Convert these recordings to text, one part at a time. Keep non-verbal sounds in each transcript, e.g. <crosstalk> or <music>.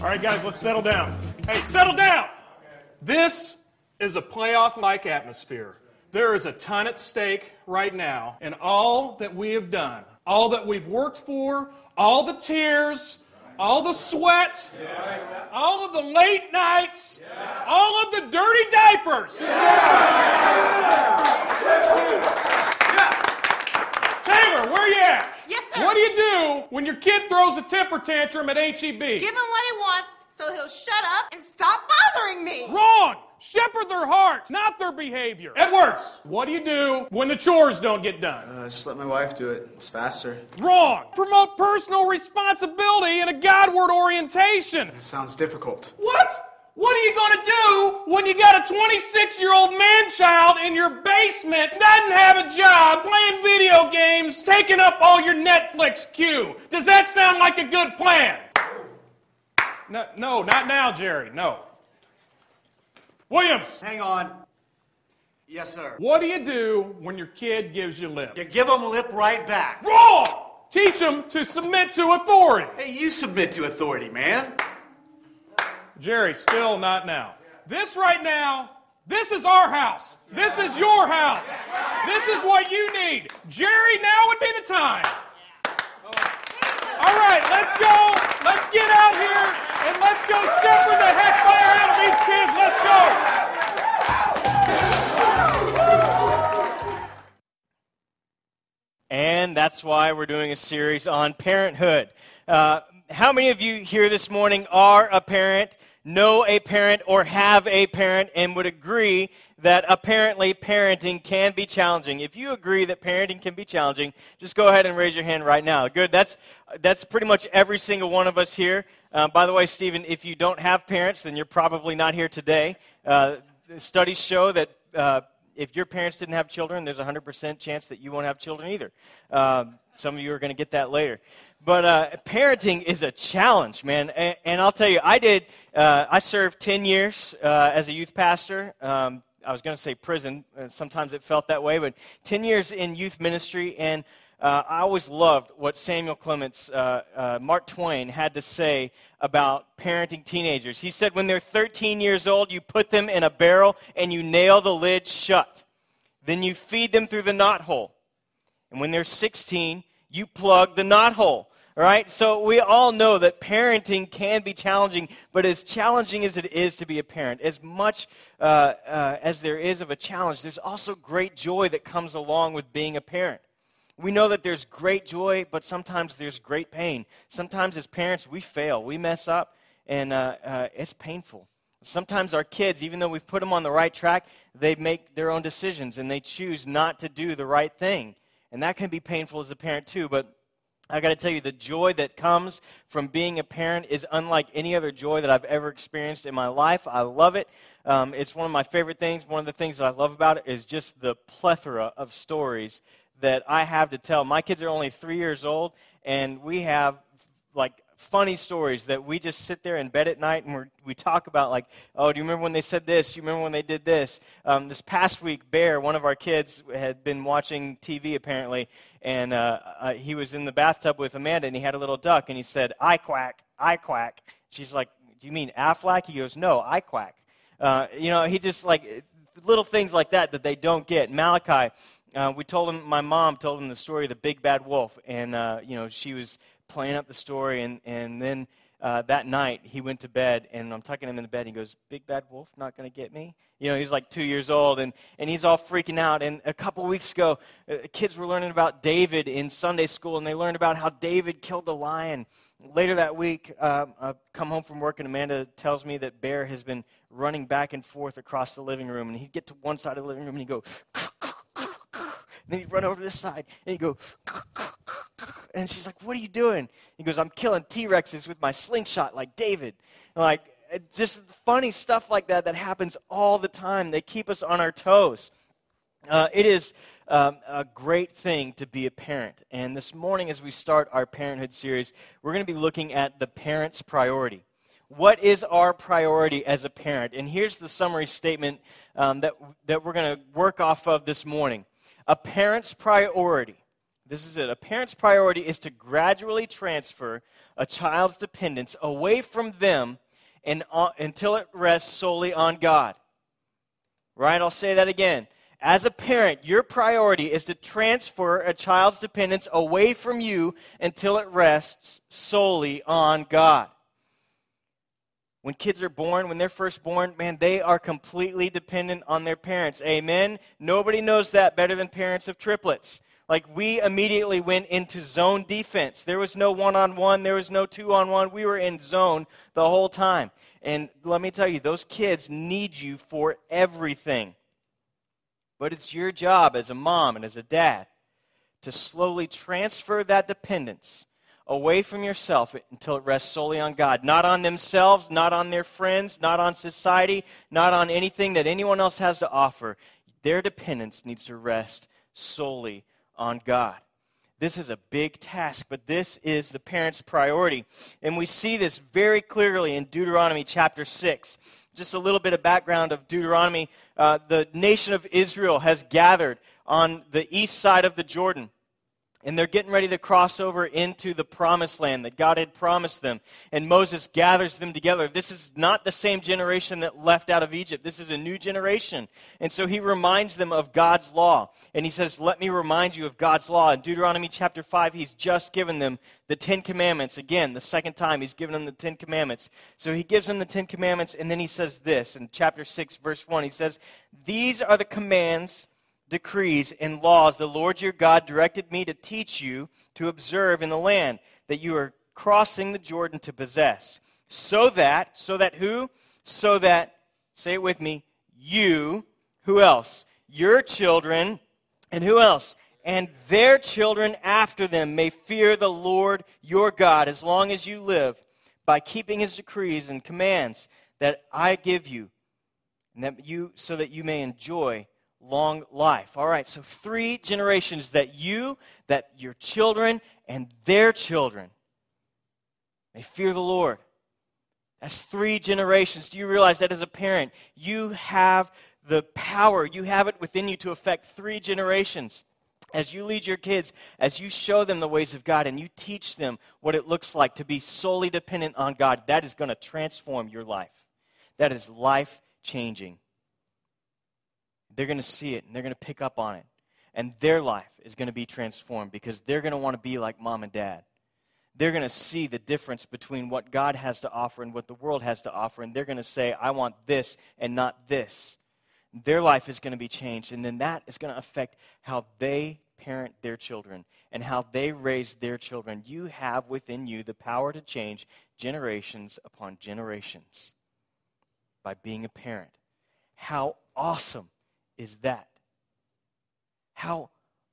All right, guys, let's settle down. Hey, settle down! This is a playoff like atmosphere. There is a ton at stake right now, and all that we have done, all that we've worked for, all the tears, all the sweat, all of the late nights, all of the dirty diapers. Taylor, where you at? Yes, sir. What do you do when your kid throws a temper tantrum at HEB? Give him what he wants so he'll shut up and stop bothering me. Wrong! Shepherd their heart, not their behavior. Edwards, what do you do when the chores don't get done? Uh, just let my wife do it. It's faster. Wrong! Promote personal responsibility and a Godward orientation. It sounds difficult. What? What are you going to do when you got a 26 year old man child in your basement, doesn't have a job, playing video games, taking up all your Netflix queue? Does that sound like a good plan? No, no not now, Jerry. No. Williams, Hang on. Yes, sir. what do you do when your kid gives you lip? You give them lip right back. Wrong! Teach them to submit to authority. Hey, you submit to authority, man. Jerry, still not now. This right now, this is our house. This is your house. This is what you need. Jerry, now would be the time. All right, let's go. Let's get out here and let's go shepherd the heck fire out of these kids. Let's go. And that's why we're doing a series on parenthood. Uh, how many of you here this morning are a parent, know a parent, or have a parent, and would agree that apparently parenting can be challenging? If you agree that parenting can be challenging, just go ahead and raise your hand right now. Good. That's, that's pretty much every single one of us here. Uh, by the way, Stephen, if you don't have parents, then you're probably not here today. Uh, studies show that uh, if your parents didn't have children, there's a 100% chance that you won't have children either. Um, some of you are going to get that later. But uh, parenting is a challenge, man. And, and I'll tell you, I did, uh, I served 10 years uh, as a youth pastor. Um, I was going to say prison. Uh, sometimes it felt that way, but 10 years in youth ministry. And uh, I always loved what Samuel Clemens, uh, uh, Mark Twain, had to say about parenting teenagers. He said, when they're 13 years old, you put them in a barrel and you nail the lid shut. Then you feed them through the knot hole. And when they're 16, you plug the knot hole. All right? So we all know that parenting can be challenging, but as challenging as it is to be a parent, as much uh, uh, as there is of a challenge, there's also great joy that comes along with being a parent. We know that there's great joy, but sometimes there's great pain. Sometimes as parents, we fail, we mess up, and uh, uh, it's painful. Sometimes our kids, even though we've put them on the right track, they make their own decisions and they choose not to do the right thing. And that can be painful as a parent, too. But I got to tell you, the joy that comes from being a parent is unlike any other joy that I've ever experienced in my life. I love it. Um, it's one of my favorite things. One of the things that I love about it is just the plethora of stories that I have to tell. My kids are only three years old, and we have like funny stories that we just sit there in bed at night and we we talk about like oh do you remember when they said this? Do you remember when they did this? Um, this past week bear one of our kids had been watching tv apparently and uh, uh, he was in the bathtub with amanda and he had a little duck and he said i quack i quack. She's like do you mean aflac? He goes no i quack. Uh, you know he just like little things like that that they don't get. Malachi uh, we told him my mom told him the story of the big bad wolf and uh, you know she was playing up the story, and, and then uh, that night he went to bed, and I'm tucking him in the bed, and he goes, Big bad wolf, not going to get me? You know, he's like two years old, and, and he's all freaking out. And a couple weeks ago, uh, kids were learning about David in Sunday school, and they learned about how David killed the lion. Later that week, I come home from work, and Amanda tells me that Bear has been running back and forth across the living room, and he'd get to one side of the living room, and he'd go, then he'd run over this side, and he'd go, <laughs> and she's like, What are you doing? He goes, I'm killing T Rexes with my slingshot like David. And like, just funny stuff like that that happens all the time. They keep us on our toes. Uh, it is um, a great thing to be a parent. And this morning, as we start our parenthood series, we're going to be looking at the parent's priority. What is our priority as a parent? And here's the summary statement um, that, that we're going to work off of this morning. A parent's priority this is it. A parent's priority is to gradually transfer a child's dependence away from them and uh, until it rests solely on God. Right? I'll say that again. As a parent, your priority is to transfer a child's dependence away from you until it rests solely on God. When kids are born, when they're first born, man, they are completely dependent on their parents. Amen? Nobody knows that better than parents of triplets. Like, we immediately went into zone defense. There was no one on one, there was no two on one. We were in zone the whole time. And let me tell you, those kids need you for everything. But it's your job as a mom and as a dad to slowly transfer that dependence away from yourself until it rests solely on God. Not on themselves, not on their friends, not on society, not on anything that anyone else has to offer. Their dependence needs to rest solely on God. This is a big task, but this is the parent's priority. And we see this very clearly in Deuteronomy chapter 6. Just a little bit of background of Deuteronomy. Uh, the nation of Israel has gathered on the east side of the Jordan and they're getting ready to cross over into the promised land that God had promised them. And Moses gathers them together. This is not the same generation that left out of Egypt. This is a new generation. And so he reminds them of God's law. And he says, Let me remind you of God's law. In Deuteronomy chapter 5, he's just given them the Ten Commandments. Again, the second time he's given them the Ten Commandments. So he gives them the Ten Commandments, and then he says this in chapter 6, verse 1. He says, These are the commands decrees and laws the Lord your God directed me to teach you to observe in the land that you are crossing the Jordan to possess. So that, so that who? So that, say it with me, you, who else? Your children, and who else? And their children after them may fear the Lord your God as long as you live by keeping his decrees and commands that I give you, and that you, so that you may enjoy long life. All right, so three generations that you, that your children, and their children may fear the Lord. That's three generations. Do you realize that as a parent, you have the power, you have it within you to affect three generations? As you lead your kids, as you show them the ways of God and you teach them what it looks like to be solely dependent on God, that is going to transform your life. That is life changing. They're going to see it and they're going to pick up on it. And their life is going to be transformed because they're going to want to be like mom and dad. They're going to see the difference between what God has to offer and what the world has to offer. And they're going to say, I want this and not this. Their life is going to be changed. And then that is going to affect how they parent their children and how they raise their children. You have within you the power to change generations upon generations by being a parent. How awesome is that? How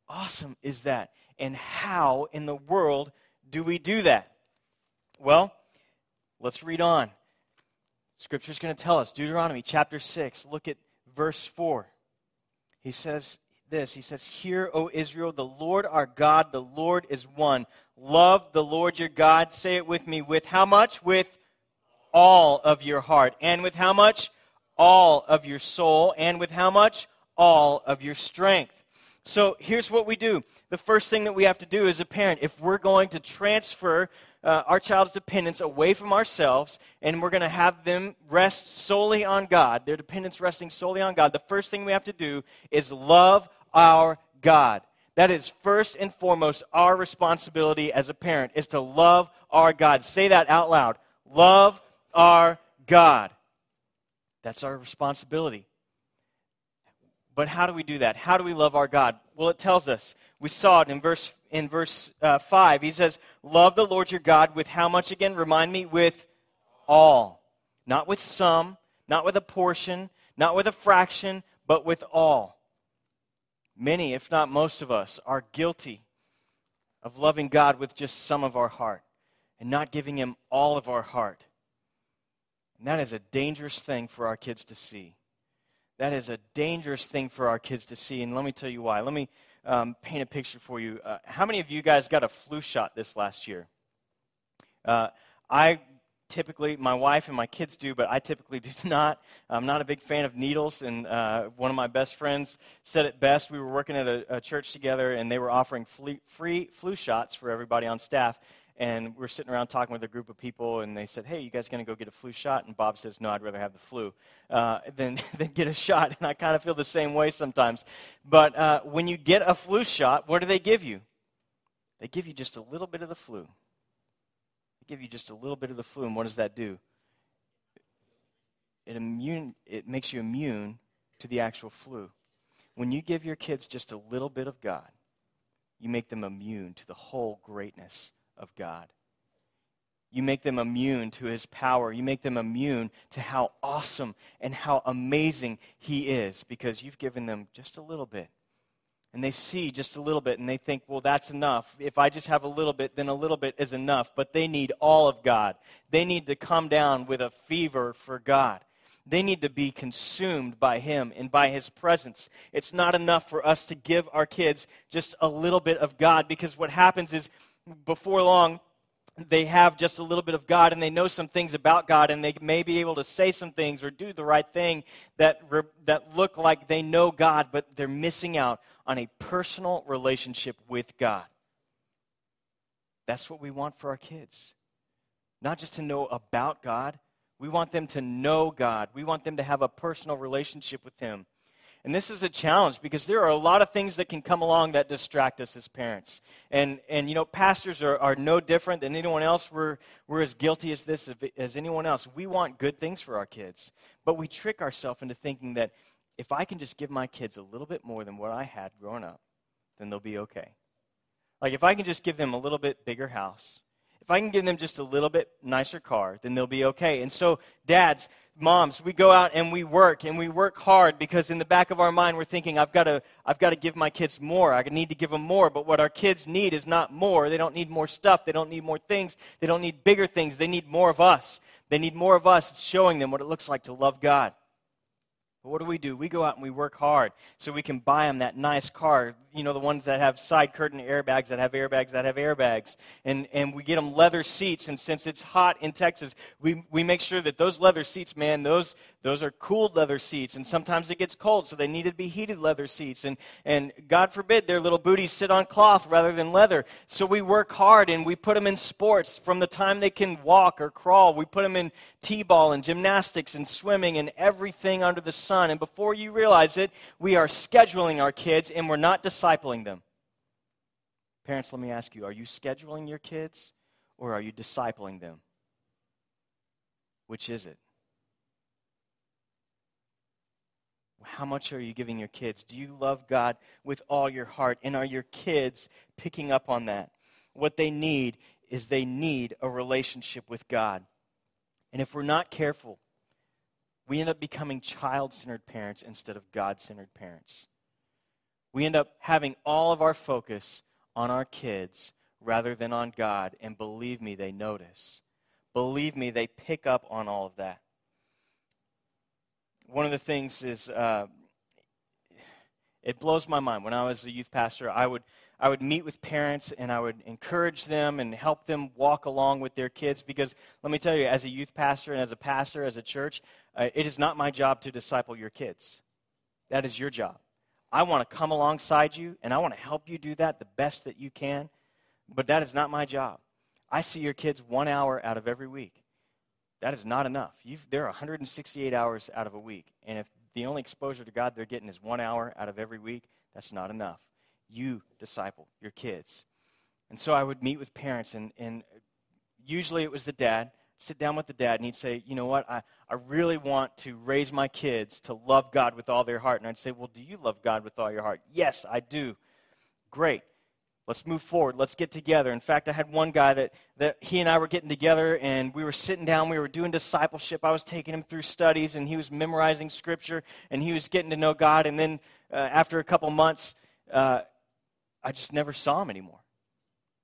awesome is that? And how in the world do we do that? Well, let's read on. Scripture's going to tell us Deuteronomy chapter 6, look at verse 4. He says this He says, Hear, O Israel, the Lord our God, the Lord is one. Love the Lord your God. Say it with me. With how much? With all of your heart. And with how much? All of your soul. And with how much? All of your strength. So here's what we do. The first thing that we have to do as a parent, if we're going to transfer uh, our child's dependence away from ourselves and we're going to have them rest solely on God, their dependence resting solely on God, the first thing we have to do is love our God. That is first and foremost our responsibility as a parent is to love our God. Say that out loud. Love our God. That's our responsibility. But how do we do that? How do we love our God? Well, it tells us. We saw it in verse in verse uh, five. He says, "Love the Lord your God with how much again? Remind me with all, not with some, not with a portion, not with a fraction, but with all." Many, if not most of us, are guilty of loving God with just some of our heart and not giving Him all of our heart. And that is a dangerous thing for our kids to see. That is a dangerous thing for our kids to see, and let me tell you why. Let me um, paint a picture for you. Uh, how many of you guys got a flu shot this last year? Uh, I typically, my wife and my kids do, but I typically <laughs> do not. I'm not a big fan of needles, and uh, one of my best friends said it best. We were working at a, a church together, and they were offering free, free flu shots for everybody on staff. And we are sitting around talking with a group of people, and they said, "Hey, you guys going to go get a flu shot?" And Bob says, "No, I'd rather have the flu uh, than <laughs> than get a shot." And I kind of feel the same way sometimes. But uh, when you get a flu shot, what do they give you? They give you just a little bit of the flu They give you just a little bit of the flu, and what does that do? It, immune, it makes you immune to the actual flu. When you give your kids just a little bit of God, you make them immune to the whole greatness of God. You make them immune to his power. You make them immune to how awesome and how amazing he is because you've given them just a little bit and they see just a little bit and they think, well, that's enough. If I just have a little bit, then a little bit is enough. But they need all of God. They need to come down with a fever for God. They need to be consumed by Him and by His presence. It's not enough for us to give our kids just a little bit of God because what happens is before long, they have just a little bit of God and they know some things about God and they may be able to say some things or do the right thing that, that look like they know God, but they're missing out on a personal relationship with God. That's what we want for our kids. Not just to know about God, we want them to know God. We want them to have a personal relationship with Him. And this is a challenge because there are a lot of things that can come along that distract us as parents. And, and you know, pastors are, are no different than anyone else. We're, we're as guilty as this as anyone else. We want good things for our kids. But we trick ourselves into thinking that if I can just give my kids a little bit more than what I had growing up, then they'll be okay. Like if I can just give them a little bit bigger house, if I can give them just a little bit nicer car, then they'll be okay. And so, dads, moms, we go out and we work and we work hard because in the back of our mind we're thinking, I've got to, I've got to give my kids more. I need to give them more. But what our kids need is not more. They don't need more stuff. They don't need more things. They don't need bigger things. They need more of us. They need more of us showing them what it looks like to love God. But what do we do? We go out and we work hard so we can buy them that nice car. You know, the ones that have side curtain airbags, that have airbags, that have airbags. And, and we get them leather seats. And since it's hot in Texas, we, we make sure that those leather seats, man, those, those are cooled leather seats, and sometimes it gets cold, so they need to be heated leather seats. And, and God forbid their little booties sit on cloth rather than leather. So we work hard and we put them in sports from the time they can walk or crawl. We put them in t ball and gymnastics and swimming and everything under the sun. And before you realize it, we are scheduling our kids and we're not discipling them. Parents, let me ask you are you scheduling your kids or are you discipling them? Which is it? How much are you giving your kids? Do you love God with all your heart? And are your kids picking up on that? What they need is they need a relationship with God. And if we're not careful, we end up becoming child centered parents instead of God centered parents. We end up having all of our focus on our kids rather than on God. And believe me, they notice. Believe me, they pick up on all of that one of the things is uh, it blows my mind. When I was a youth pastor, I would I would meet with parents and I would encourage them and help them walk along with their kids because let me tell you, as a youth pastor and as a pastor, as a church, uh, it is not my job to disciple your kids. That is your job. I want to come alongside you and I want to help you do that the best that you can, but that is not my job. I see your kids one hour out of every week. That is not enough. You've, there are 168 hours out of a week. And if the only exposure to God they're getting is one hour out of every week, that's not enough. You disciple your kids. And so I would meet with parents, and, and usually it was the dad. Sit down with the dad, and he'd say, You know what? I, I really want to raise my kids to love God with all their heart. And I'd say, Well, do you love God with all your heart? Yes, I do. Great. Let's move forward. Let's get together. In fact, I had one guy that, that he and I were getting together, and we were sitting down. We were doing discipleship. I was taking him through studies, and he was memorizing scripture, and he was getting to know God. And then uh, after a couple months, uh, I just never saw him anymore.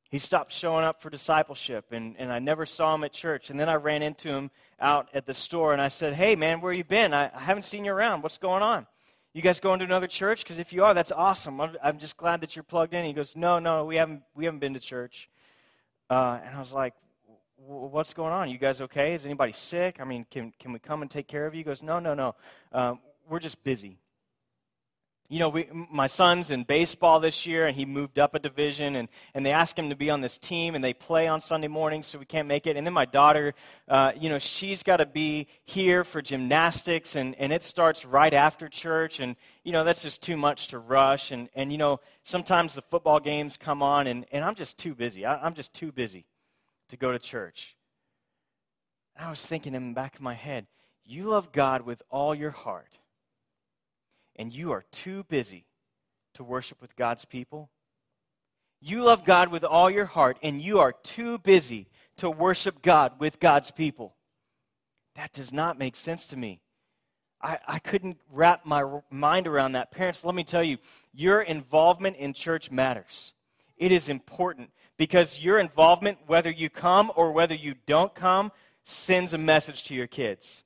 He stopped showing up for discipleship, and, and I never saw him at church. And then I ran into him out at the store, and I said, Hey, man, where you been? I, I haven't seen you around. What's going on? You guys going to another church? Because if you are, that's awesome. I'm, I'm, just glad that you're plugged in. He goes, No, no, we haven't, we haven't been to church. Uh, and I was like, what's going on? You guys okay? Is anybody sick? I mean, can, can we come and take care of you? He goes, no, no, no. Um, we're just busy you know, we, my son's in baseball this year, and he moved up a division, and, and they asked him to be on this team, and they play on Sunday mornings, so we can't make it. And then my daughter, uh, you know, she's got to be here for gymnastics, and, and it starts right after church, and, you know, that's just too much to rush. And, and you know, sometimes the football games come on, and, and I'm just too busy. I, I'm just too busy to go to church. And I was thinking in the back of my head, you love God with all your heart and you are too busy to worship with God's people? You love God with all your heart, and you are too busy to worship God with God's people. That does not make sense to me. I, I couldn't wrap my mind around that. Parents, let me tell you, your involvement in church matters. It is important because your involvement, whether you come or whether you don't come, sends a message to your kids.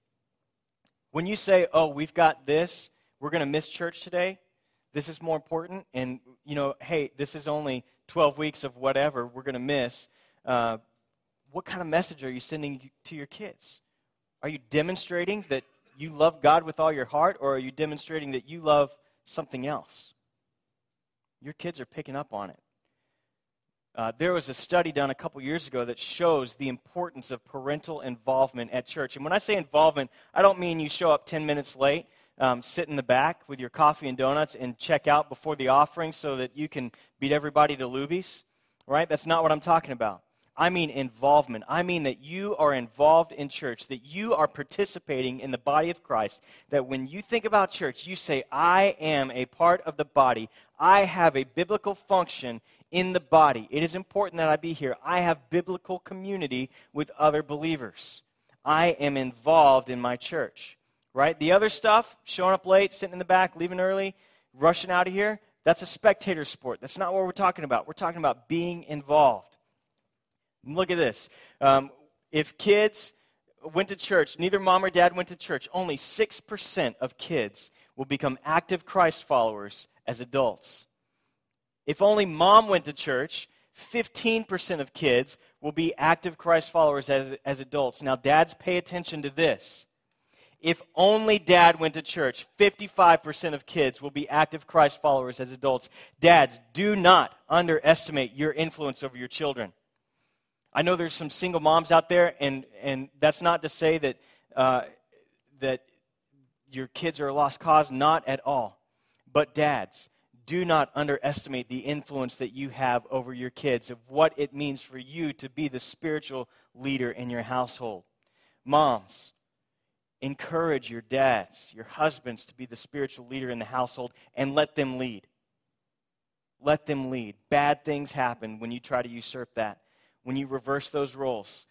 When you say, oh, we've got this, we're going to miss church today. This is more important. And, you know, hey, this is only 12 weeks of whatever we're going to miss. Uh, what kind of message are you sending to your kids? Are you demonstrating that you love God with all your heart, or are you demonstrating that you love something else? Your kids are picking up on it. Uh, there was a study done a couple years ago that shows the importance of parental involvement at church. And when I say involvement, I don't mean you show up 10 minutes late um, sit in the back with your coffee and donuts and check out before the offering so that you can beat everybody to Luby's, right? That's not what I'm talking about. I mean involvement. I mean that you are involved in church, that you are participating in the body of Christ. That when you think about church, you say, I am a part of the body. I have a biblical function in the body. It is important that I be here. I have biblical community with other believers. I am involved in my church right? The other stuff, showing up late, sitting in the back, leaving early, rushing out of here, that's a spectator sport. That's not what we're talking about. We're talking about being involved. look at this. Um, if kids went to church, neither mom or dad went to church, only 6% of kids will become active Christ followers as adults. If only mom went to church, 15% of kids will be active Christ followers as, as adults. Now, dads, pay attention to this. If only dad went to church, 55% of kids will be active Christ followers as adults. Dads, do not underestimate your influence over your children. I know there's some single moms out there, and, and that's not to say that, uh, that your kids are a lost cause, not at all. But, dads, do not underestimate the influence that you have over your kids, of what it means for you to be the spiritual leader in your household. Moms, encourage your dads, your husbands to be the spiritual leader in the household and let them lead. Let them lead. Bad things happen when you try to usurp that, when you reverse those roles.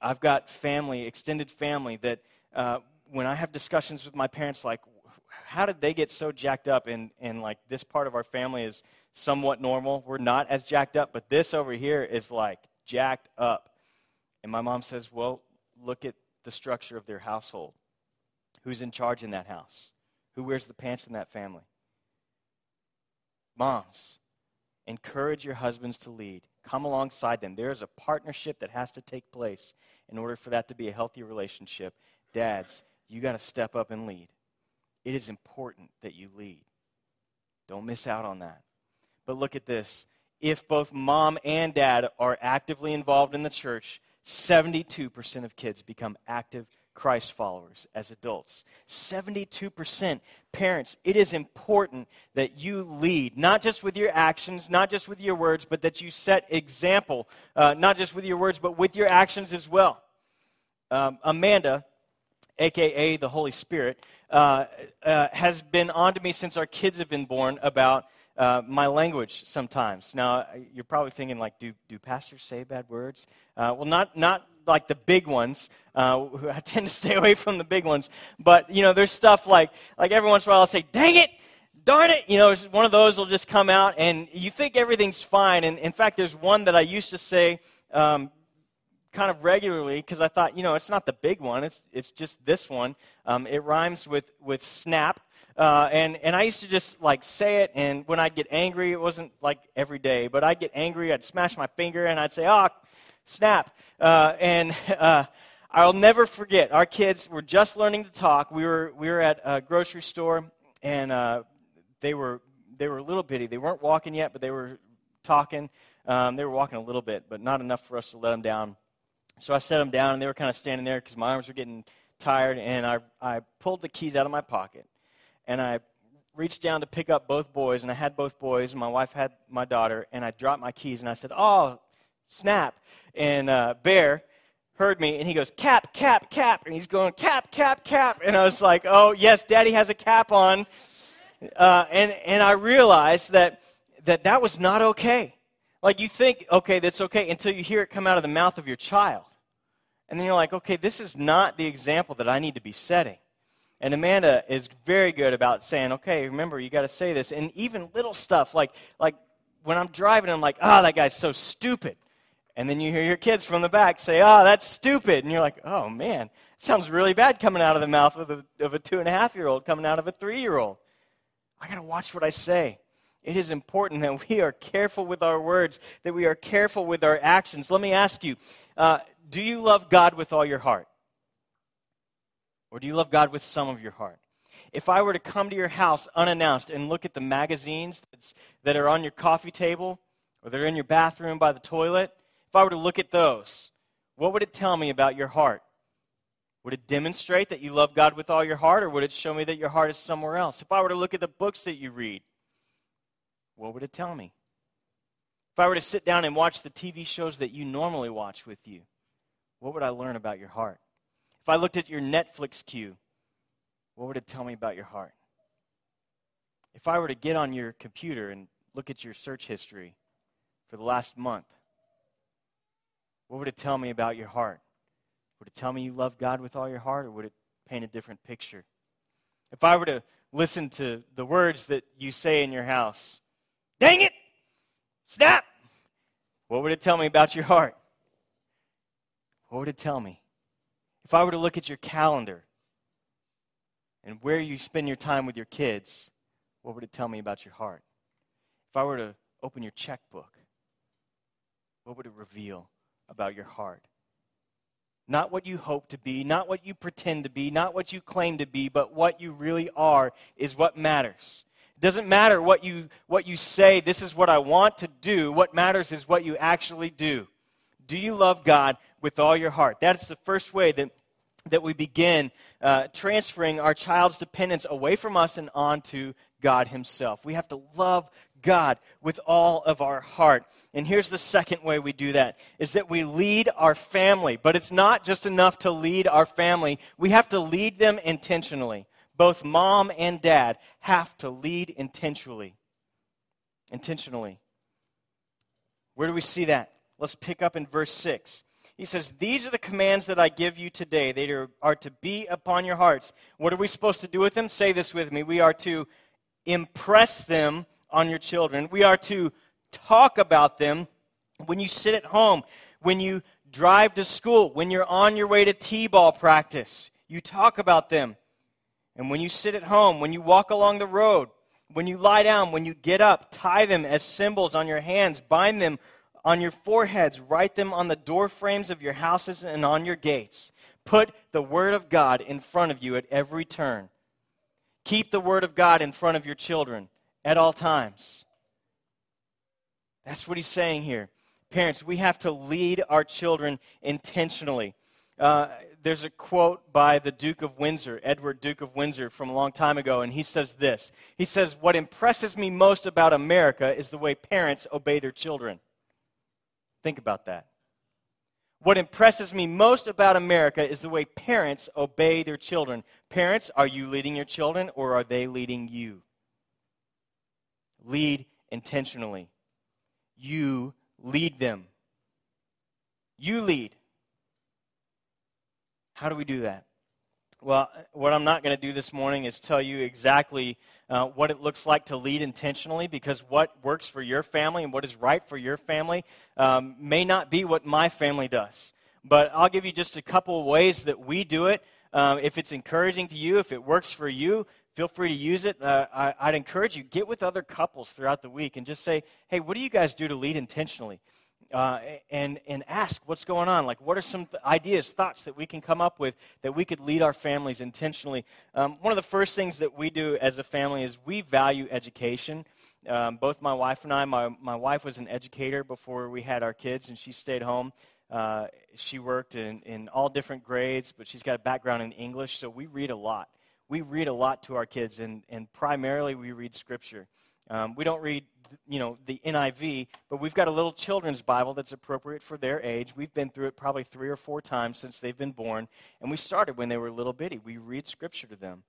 I've got family, extended family, that uh, when I have discussions with my parents, like, how did they get so jacked up? And, and like, this part of our family is somewhat normal. We're not as jacked up, but this over here is like jacked up. And my mom says, well, look at the structure of their household. Who's in charge in that house? Who wears the pants in that family? Moms, encourage your husbands to lead. Come alongside them. There is a partnership that has to take place in order for that to be a healthy relationship. Dads, you got to step up and lead. It is important that you lead. Don't miss out on that. But look at this. If both mom and dad are actively involved in the church, 72% of kids become active Christ followers as adults. 72% parents, it is important that you lead, not just with your actions, not just with your words, but that you set example, uh, not just with your words, but with your actions as well. Um, Amanda, aka the Holy Spirit, uh, uh, has been on to me since our kids have been born about uh, my language sometimes. Now, you're probably thinking, like, do, do pastors say bad words? Uh, well, not, not like the big ones. Uh, I <laughs> tend to stay away from the big ones. But, you know, there's stuff like, like every once in a while I'll say, dang it, darn it. You know, one of those will just come out and you think everything's fine. And in fact, there's one that I used to say um, kind of regularly because I thought, you know, it's not the big one, it's, it's just this one. Um, it rhymes with, with snap. Uh, and, and I used to just like say it, and when I'd get angry, it wasn't like every day, but I'd get angry, I'd smash my finger, and I'd say, oh, snap. Uh, and <laughs> uh, I'll never forget, our kids were just learning to talk. We were, we were at a grocery store, and uh, they, were, they were a little bitty. They weren't walking yet, but they were talking. Um, they were walking a little bit, but not enough for us to let them down. So I set them down, and they were kind of standing there because my arms were getting tired, and I, I pulled the keys out of my pocket, and I reached down to pick up both boys, and I had both boys, and my wife had my daughter, and I dropped my keys, and I said, Oh, snap. And uh, Bear heard me, and he goes, Cap, cap, cap. And he's going, Cap, cap, cap. And I was like, Oh, yes, Daddy has a cap on. Uh, and, and I realized that, that that was not okay. Like, you think, okay, that's okay until you hear it come out of the mouth of your child. And then you're like, okay, this is not the example that I need to be setting. And Amanda is very good about saying, okay, remember, you got to say this. And even little stuff like, like when I'm driving, I'm like, ah, oh, that guy's so stupid. And then you hear your kids from the back say, oh, that's stupid. And you're like, oh, man, it sounds really bad coming out of the mouth of a, of a two and a half year old, coming out of a three year old. I got to watch what I say. It is important that we are careful with our words, that we are careful with our actions. Let me ask you uh, do you love God with all your heart? Or do you love God with some of your heart? If I were to come to your house unannounced and look at the magazines that are on your coffee table or they're in your bathroom by the toilet, if I were to look at those, what would it tell me about your heart? Would it demonstrate that you love God with all your heart, or would it show me that your heart is somewhere else? If I were to look at the books that you read, what would it tell me? If I were to sit down and watch the TV shows that you normally watch with you, what would I learn about your heart? If I looked at your Netflix queue, what would it tell me about your heart? If I were to get on your computer and look at your search history for the last month, what would it tell me about your heart? Would it tell me you love God with all your heart, or would it paint a different picture? If I were to listen to the words that you say in your house, dang it, snap, what would it tell me about your heart? What would it tell me? If I were to look at your calendar and where you spend your time with your kids, what would it tell me about your heart? If I were to open your checkbook, what would it reveal about your heart? Not what you hope to be, not what you pretend to be, not what you claim to be, but what you really are is what matters. It doesn't matter what you, what you say, this is what I want to do. What matters is what you actually do. Do you love God with all your heart? That's the first way that, that we begin uh, transferring our child's dependence away from us and onto God Himself. We have to love God with all of our heart. And here's the second way we do that is that we lead our family. But it's not just enough to lead our family, we have to lead them intentionally. Both mom and dad have to lead intentionally. Intentionally. Where do we see that? Let's pick up in verse 6. He says, These are the commands that I give you today. They are, to be upon your hearts. What are we supposed to do with them? Say this with me. We are to impress them on your children. We are to talk about them when you sit at home, when you drive to school, when you're on your way to T ball practice. You talk about them. And when you sit at home, when you walk along the road, when you lie down, when you get up, tie them as symbols on your hands, bind them on your foreheads, write them on the door frames of your houses and on your gates. Put the Word of God in front of you at every turn. Keep the Word of God in front of your children at all times. That's what he's saying here. Parents, we have to lead our children intentionally. Uh, there's a quote by the Duke of Windsor, Edward Duke of Windsor, from a long time ago, and he says this. He says, What impresses me most about America is the way parents obey their children. Think about that. What impresses me most about America is the way parents obey their children. Parents, are you leading your children or are they leading you? Lead intentionally. You lead them. You lead. How do we do that? Well, what I'm not going to do this morning is tell you exactly uh, what it looks like to lead intentionally because what works for your family and what is right for your family um, may not be what my family does. But I'll give you just a couple ways that we do it. Um, if it's encouraging to you, if it works for you, feel free to use it. Uh, I, would encourage you, get with other couples throughout the week and just say, hey, what do you guys do to lead intentionally? uh, and, and ask what's going on. Like, what are some th- ideas, thoughts that we can come up with that we could lead our families intentionally? Um, one of the first things that we do as a family is we value education. Um, both my wife and I, my, my wife was an educator before we had our kids, and she stayed home. Uh, she worked in, in all different grades, but she's got a background in English, so we read a lot. We read a lot to our kids, and, and primarily we read Scripture. Um, we don't read, you know, the NIV, but we've got a little children's Bible that's appropriate for their age. We've been through it probably three or four times since they've been born, and we started when they were little bitty. We read Scripture to them,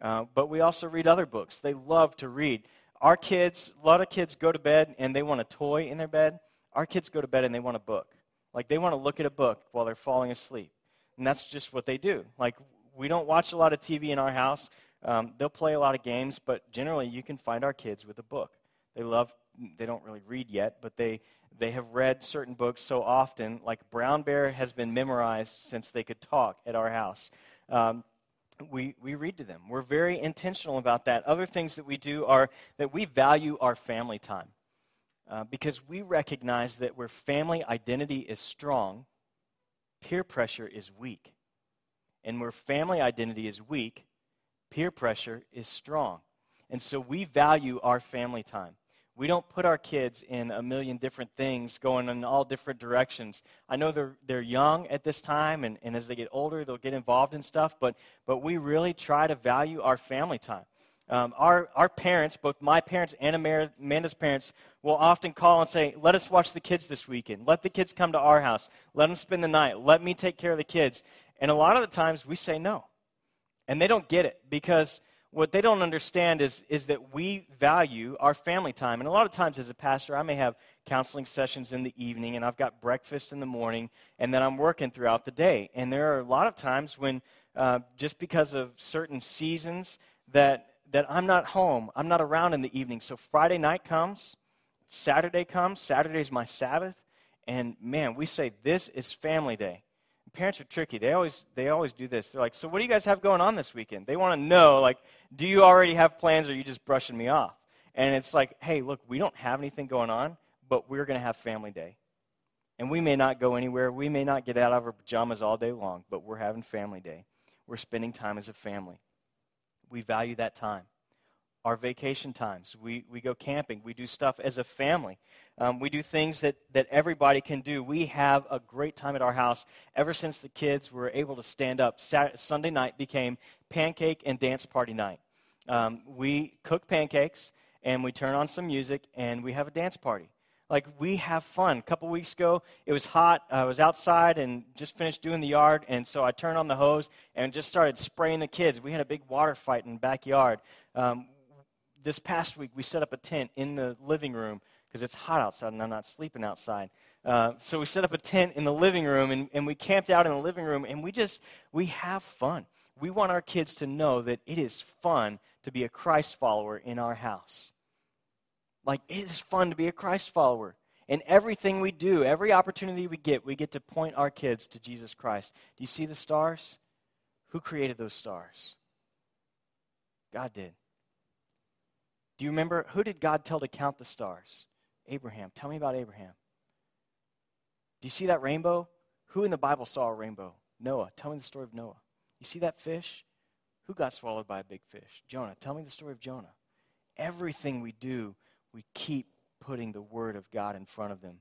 uh, but we also read other books. They love to read. Our kids, a lot of kids go to bed and they want a toy in their bed. Our kids go to bed and they want a book. Like they want to look at a book while they're falling asleep. And that's just what they do. Like we don't watch a lot of TV in our house. Um, they'll play a lot of games, but generally you can find our kids with a book. They love, they don't really read yet, but they, they have read certain books so often. Like Brown Bear has been memorized since they could talk at our house. Um, we, we read to them. We're very intentional about that. Other things that we do are that we value our family time uh, because we recognize that where family identity is strong, peer pressure is weak. And where family identity is weak, peer pressure is strong. And so we value our family time. We don't put our kids in a million different things going in all different directions. I know they're, they're young at this time, and, and as they get older, they'll get involved in stuff, but, but we really try to value our family time. Um, our, our parents, both my parents and Amanda's parents, will often call and say, Let us watch the kids this weekend. Let the kids come to our house. Let them spend the night. Let me take care of the kids. And a lot of the times we say no. And they don't get it because what they don't understand is, is that we value our family time. And a lot of times, as a pastor, I may have counseling sessions in the evening, and I've got breakfast in the morning, and then I'm working throughout the day. And there are a lot of times when, uh, just because of certain seasons, that, that I'm not home, I'm not around in the evening. So Friday night comes, Saturday comes, Saturday's my Sabbath, and man, we say, This is family day parents are tricky. They always they always do this. They're like, "So what do you guys have going on this weekend?" They want to know like, "Do you already have plans or are you just brushing me off?" And it's like, "Hey, look, we don't have anything going on, but we're going to have family day." And we may not go anywhere. We may not get out of our pajamas all day long, but we're having family day. We're spending time as a family. We value that time our vacation times. We, we go camping. We do stuff as a family. Um, we do things that, that everybody can do. We have a great time at our house ever since the kids were able to stand up. Saturday, Sunday night became pancake and dance party night. Um, we cook pancakes and we turn on some music and we have a dance party. Like we have fun. A couple weeks ago, it was hot. I was outside and just finished doing the yard, and so I turned on the hose and just started spraying the kids. We had a big water fight in the backyard. Um, this past week, we set up a tent in the living room because it's hot outside and I'm not sleeping outside. Uh, so we set up a tent in the living room and, and we camped out in the living room and we just, we have fun. We want our kids to know that it is fun to be a Christ follower in our house. Like, it is fun to be a Christ follower. And everything we do, every opportunity we get, we get to point our kids to Jesus Christ. Do you see the stars? Who created those stars? God did. Do you remember who did God tell to count the stars? Abraham. Tell me about Abraham. Do you see that rainbow? Who in the Bible saw a rainbow? Noah. Tell me the story of Noah. You see that fish? Who got swallowed by a big fish? Jonah. Tell me the story of Jonah. Everything we do, we keep putting the Word of God in front of them.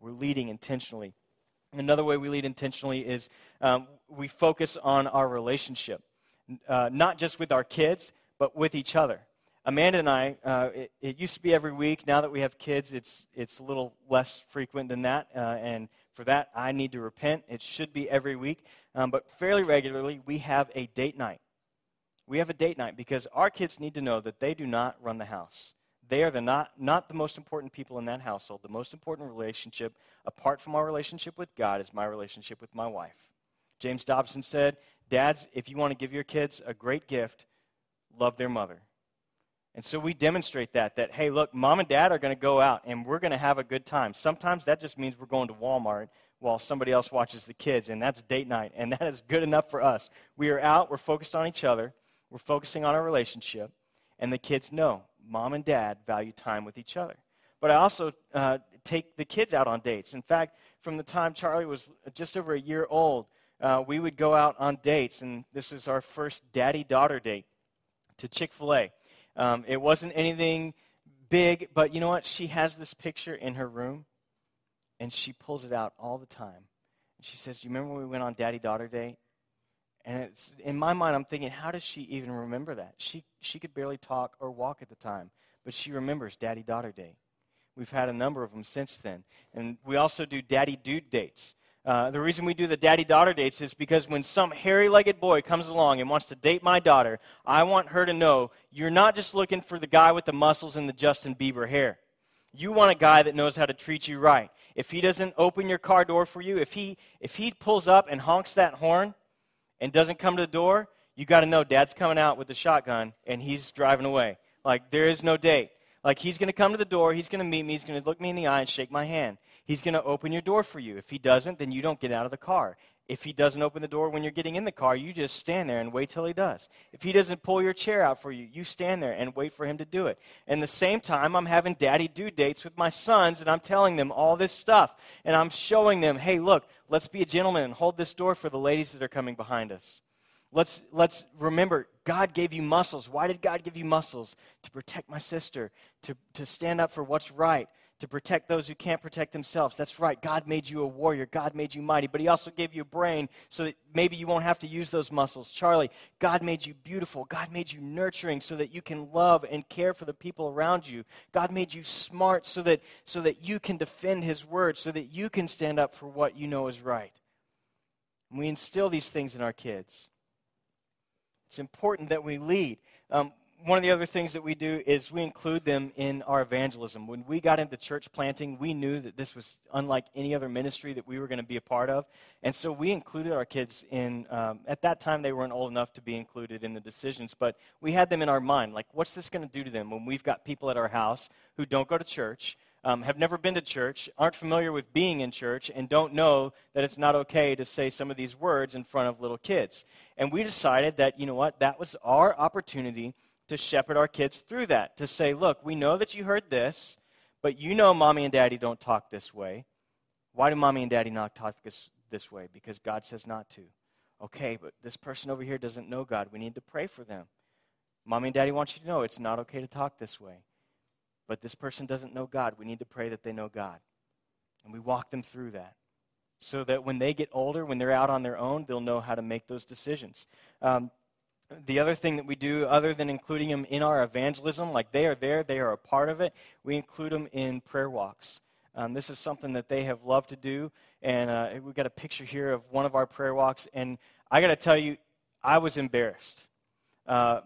We're leading intentionally. Another way we lead intentionally is um, we focus on our relationship, uh, not just with our kids, but with each other. Amanda and I, uh, it, it, used to be every week. Now that we have kids, it's, it's a little less frequent than that. Uh, and for that, I need to repent. It should be every week. Um, but fairly regularly, we have a date night. We have a date night because our kids need to know that they do not run the house. They are the not, not the most important people in that household. The most important relationship, apart from our relationship with God, is my relationship with my wife. James Dobson said, Dads, if you want to give your kids a great gift, love their mother. And so we demonstrate that, that, hey, look, mom and dad are going to go out and we're going to have a good time. Sometimes that just means we're going to Walmart while somebody else watches the kids, and that's date night, and that is good enough for us. We are out, we're focused on each other, we're focusing on our relationship, and the kids know mom and dad value time with each other. But I also uh, take the kids out on dates. In fact, from the time Charlie was just over a year old, uh, we would go out on dates, and this is our first daddy daughter date to Chick fil A. Um, it wasn't anything big, but you know what? She has this picture in her room, and she pulls it out all the time. And she says, Do you remember when we went on daddy daughter Day? And it's, in my mind, I'm thinking, how does she even remember that? She, she could barely talk or walk at the time, but she remembers daddy daughter Day. We've had a number of them since then. And we also do daddy dude dates. Uh, the reason we do the daddy daughter dates is because when some hairy legged boy comes along and wants to date my daughter, I want her to know you're not just looking for the guy with the muscles and the Justin Bieber hair. You want a guy that knows how to treat you right. If he doesn't open your car door for you, if he, if he pulls up and honks that horn, and doesn't come to the door, you got to know dad's coming out with the shotgun and he's driving away. Like, there is no date. Like, he's going to come to the door, he's going to meet me, he's going to look me in the eye and shake my hand. He's going to open your door for you. If he doesn't, then you don't get out of the car. If he doesn't open the door when you're getting in the car, you just stand there and wait till he does. If he doesn't pull your chair out for you, you stand there and wait for him to do it. And the same time, I'm having daddy do dates with my sons, and I'm telling them all this stuff. And I'm showing them, hey, look, let's be a gentleman and hold this door for the ladies that are coming behind us. Let's, let's remember, God gave you muscles. Why did God give you muscles? To protect my sister, to, to stand up for what's right, to protect those who can't protect themselves. That's right. God made you a warrior. God made you mighty. But He also gave you a brain so that maybe you won't have to use those muscles. Charlie, God made you beautiful. God made you nurturing so that you can love and care for the people around you. God made you smart so that, so that you can defend His word, so that you can stand up for what you know is right. And we instill these things in our kids. It's important that we lead. Um, one of the other things that we do is we include them in our evangelism. When we got into church planting, we knew that this was unlike any other ministry that we were going to be a part of. And so we included our kids in, um, at that time, they weren't old enough to be included in the decisions, but we had them in our mind. Like, what's this going to do to them when we've got people at our house who don't go to church? Um, have never been to church, aren't familiar with being in church, and don't know that it's not okay to say some of these words in front of little kids. And we decided that, you know what, that was our opportunity to shepherd our kids through that, to say, look, we know that you heard this, but you know mommy and daddy don't talk this way. Why do mommy and daddy not talk this, this way? Because God says not to. Okay, but this person over here doesn't know God. We need to pray for them. Mommy and daddy want you to know it's not okay to talk this way. But this person doesn't know God. We need to pray that they know God. And we walk them through that so that when they get older, when they're out on their own, they'll know how to make those decisions. Um, the other thing that we do, other than including them in our evangelism, like they are there, they are a part of it, we include them in prayer walks. Um, this is something that they have loved to do, and uh, we've got a picture here of one of our prayer walks. And I got to tell you, I was embarrassed, uh,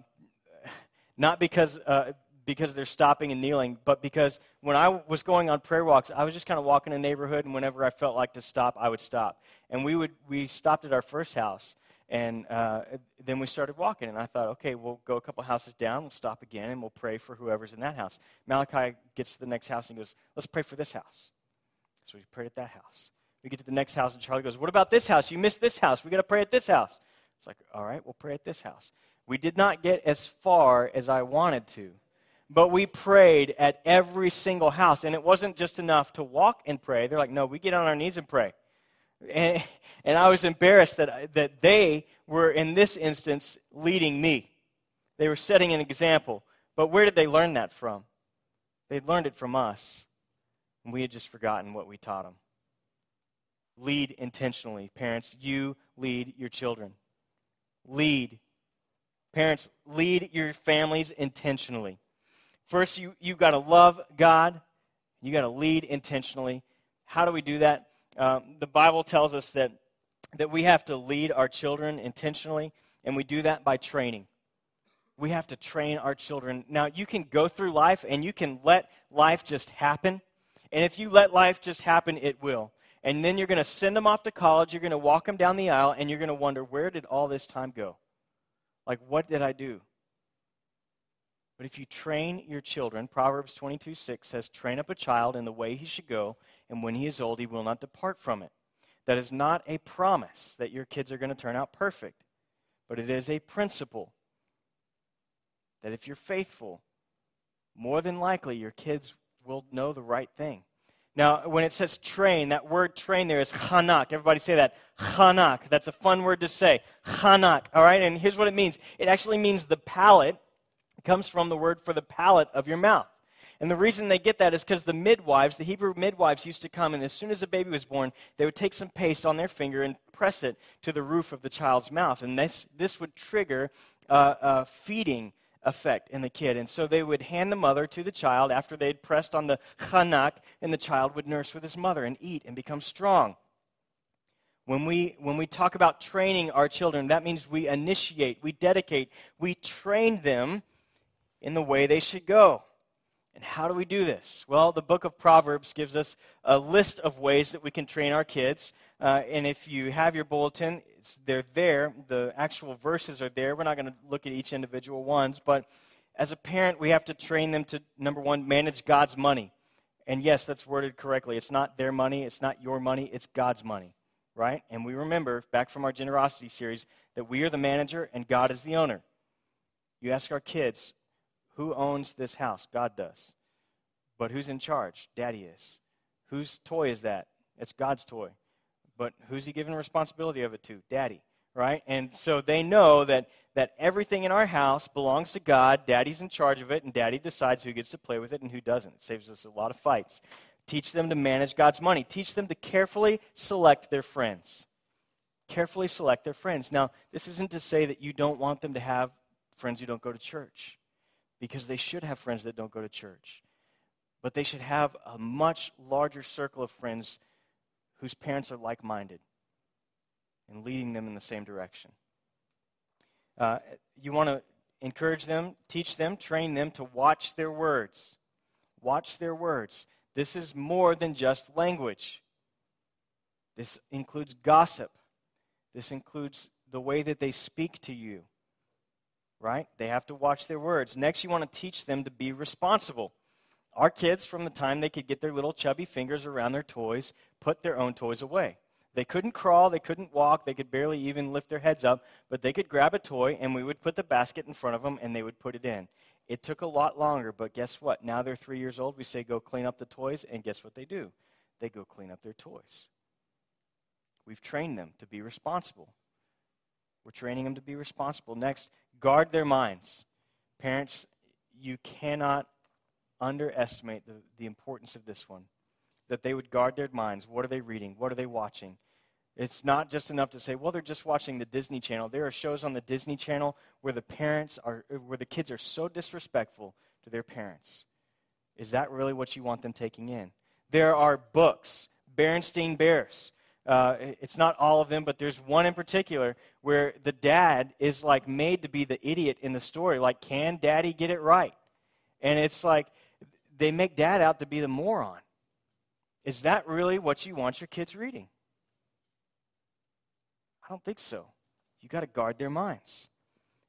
not because uh, because they're stopping and kneeling, but because when I was going on prayer walks, I was just kind of walking a neighborhood, and whenever I felt like to stop, I would stop. And we would we stopped at our first house, and uh, then we started walking, and I thought, okay, we'll go a couple houses down, we'll stop again, and we'll pray for whoever's in that house. Malachi gets to the next house and goes, let's pray for this house. So we prayed at that house. We get to the next house, and Charlie goes, what about this house? You missed this house. We got to pray at this house. It's like, all right, we'll pray at this house. We did not get as far as I wanted to, but we prayed at every single house, and it wasn't just enough to walk and pray. They're like, no, we get on our knees and pray. And, and I was embarrassed that, that they were, in this instance, leading me. They were setting an example. But where did they learn that from? They learned it from us. And we had just forgotten what we taught them. Lead intentionally. Parents, you lead your children. Lead. Parents, lead your families intentionally. First, you, you've got to love God. You've got to lead intentionally. How do we do that? Um, the Bible tells us that, that we have to lead our children intentionally, and we do that by training. We have to train our children. Now, you can go through life and you can let life just happen. And if you let life just happen, it will. And then you're going to send them off to college, you're going to walk them down the aisle, and you're going to wonder, where did all this time go? Like, what did I do? But if you train your children, Proverbs 22 6 says, train up a child in the way he should go, and when he is old, he will not depart from it. That is not a promise that your kids are going to turn out perfect, but it is a principle that if you're faithful, more than likely your kids will know the right thing. Now, when it says train, that word train there is chanak. Everybody say that. Chanak. That's a fun word to say. Chanak. All right? And here's what it means it actually means the palate. It comes from the word for the palate of your mouth. And the reason they get that is because the midwives, the Hebrew midwives, used to come, and as soon as a baby was born, they would take some paste on their finger and press it to the roof of the child's mouth. And this, this would trigger a feeding effect in the kid. And so they would hand the mother to the child after they'd pressed on the chanak, and the child would nurse with his mother and eat and become strong. When we, when we talk about training our children, that means we initiate, we dedicate, we train them in the way they should go. And how do we do this? Well, the book of Proverbs gives us a list of ways that we can train our kids. Uh, and if you have your bulletin, they're there. The actual verses are there. We're not going to look at each individual ones. But as a parent, we have to train them to, number one, manage God's money. And yes, that's worded correctly. It's not their money, it's not your money, it's God's money, right? And we remember back from our generosity series that we are the manager and God is the owner. You ask our kids, who owns this house? God does. But who's in charge? Daddy is. Whose toy is that? It's God's toy. But who's he giving responsibility of it to? Daddy, right? And so they know that, that everything in our house belongs to God. Daddy's in charge of it, and daddy decides who gets to play with it and who doesn't. It saves us a lot of fights. Teach them to manage God's money. Teach them to carefully select their friends. Carefully select their friends. Now, this isn't to say that you don't want them to have friends who don't go to church because they should have friends that don't go to church. But they should have a much larger circle of friends whose parents are like minded and leading them in the same direction. Uh, you want to encourage them, teach them, train them to watch their words. Watch their words. This is more than just language. This includes gossip. This includes the way that they speak to you right? They have to watch their words. Next, you want to teach them to be responsible. Our kids, from the time they could get their little chubby fingers around their toys, put their own toys away. They couldn't crawl, they couldn't walk, they could barely even lift their heads up, but they could grab a toy and we would put the basket in front of them and they would put it in. It took a lot longer, but guess what? Now they're three years old. We say, go clean up the toys, and guess what they do? They go clean up their toys. We've trained them to be responsible. We're training them to be responsible. Next, guard their minds. Parents, you cannot underestimate the, the importance of this one. That they would guard their minds. What are they reading? What are they watching? It's not just enough to say, well, they're just watching the Disney Channel. There are shows on the Disney Channel where the parents are, where the kids are so disrespectful to their parents. Is that really what you want them taking in? There are books, Berenstain Bears, uh, it's not all of them, but there's one in particular where the dad is like made to be the idiot in the story. Like, can daddy get it right? And it's like they make dad out to be the moron. Is that really what you want your kids reading? I don't think so. You got to guard their minds.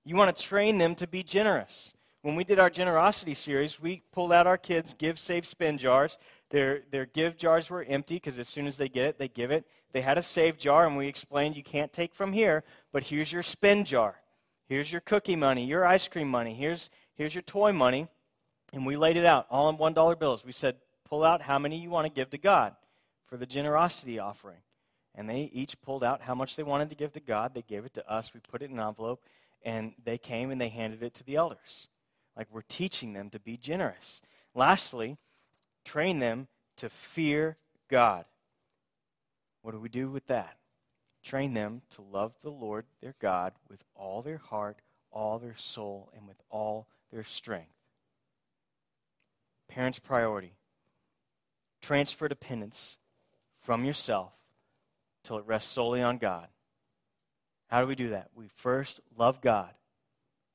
You want to train them to be generous. When we did our generosity series, we pulled out our kids' give, save, spend jars. Their, their give jars were empty because as soon as they get it, they give it. They had a save jar, and we explained you can't take from here, but here's your spend jar. Here's your cookie money, your ice cream money. Here's, here's your toy money. And we laid it out all in $1 bills. We said, pull out how many you want to give to God for the generosity offering. And they each pulled out how much they wanted to give to God. They gave it to us. We put it in an envelope, and they came and they handed it to the elders. Like we're teaching them to be generous. Lastly, train them to fear God. What do we do with that? Train them to love the Lord their God with all their heart, all their soul, and with all their strength. Parents' priority transfer dependence from yourself till it rests solely on God. How do we do that? We first love God.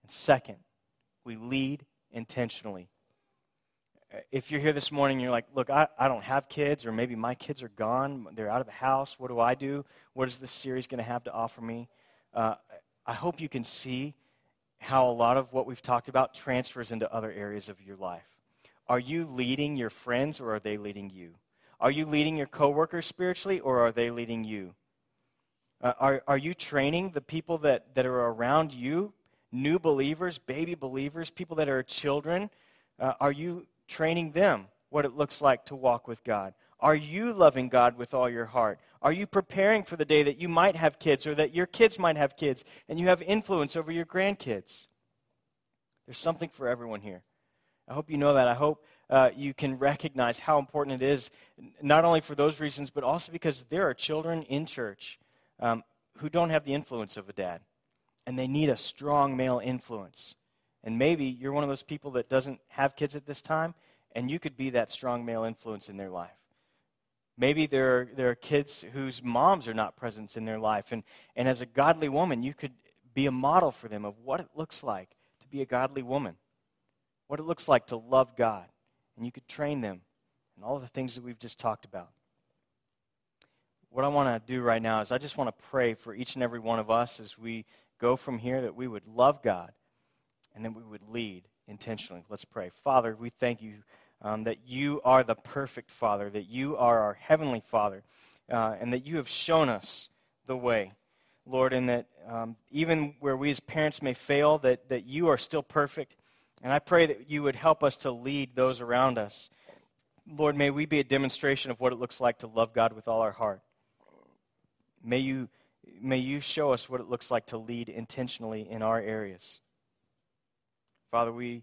And second, we lead intentionally if you're here this morning and you're like, look, I, I don't have kids, or maybe my kids are gone, they're out of the house, what do I do? What is this series going to have to offer me? Uh, I hope you can see how a lot of what we've talked about transfers into other areas of your life. Are you leading your friends, or are they leading you? Are you leading your coworkers spiritually, or are they leading you? Uh, are, are you training the people that, that are around you, new believers, baby believers, people that are children? Uh, are you training them what it looks like to walk with God? Are you loving God with all your heart? Are you preparing for the day that you might have kids or that your kids might have kids and you have influence over your grandkids? There's something for everyone here. I hope you know that. I hope uh, you can recognize how important it is, not only for those reasons, but also because there are children in church um, who don't have the influence of a dad, and they need a strong male influence. And maybe you're one of those people that doesn't have kids at this time, and you could be that strong male influence in their life. Maybe there are, there are kids whose moms are not present in their life. And, and as a godly woman, you could be a model for them of what it looks like to be a godly woman, what it looks like to love God. And you could train them in all the things that we've just talked about. What I want to do right now is I just want to pray for each and every one of us as we go from here that we would love God and then we would lead intentionally. Let's pray. Father, we thank you um, that you are the perfect Father, that you are our Heavenly Father, uh, and that you have shown us the way, Lord, and that um, even where we as parents may fail, that, that you are still perfect. And I pray that you would help us to lead those around us. Lord, may we be a demonstration of what it looks like to love God with all our heart. May you, may you show us what it looks like to lead intentionally in our areas. Father, we.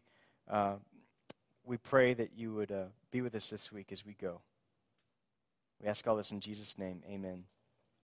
Uh, we pray that you would uh, be with us this week as we go. We ask all this in Jesus' name. Amen.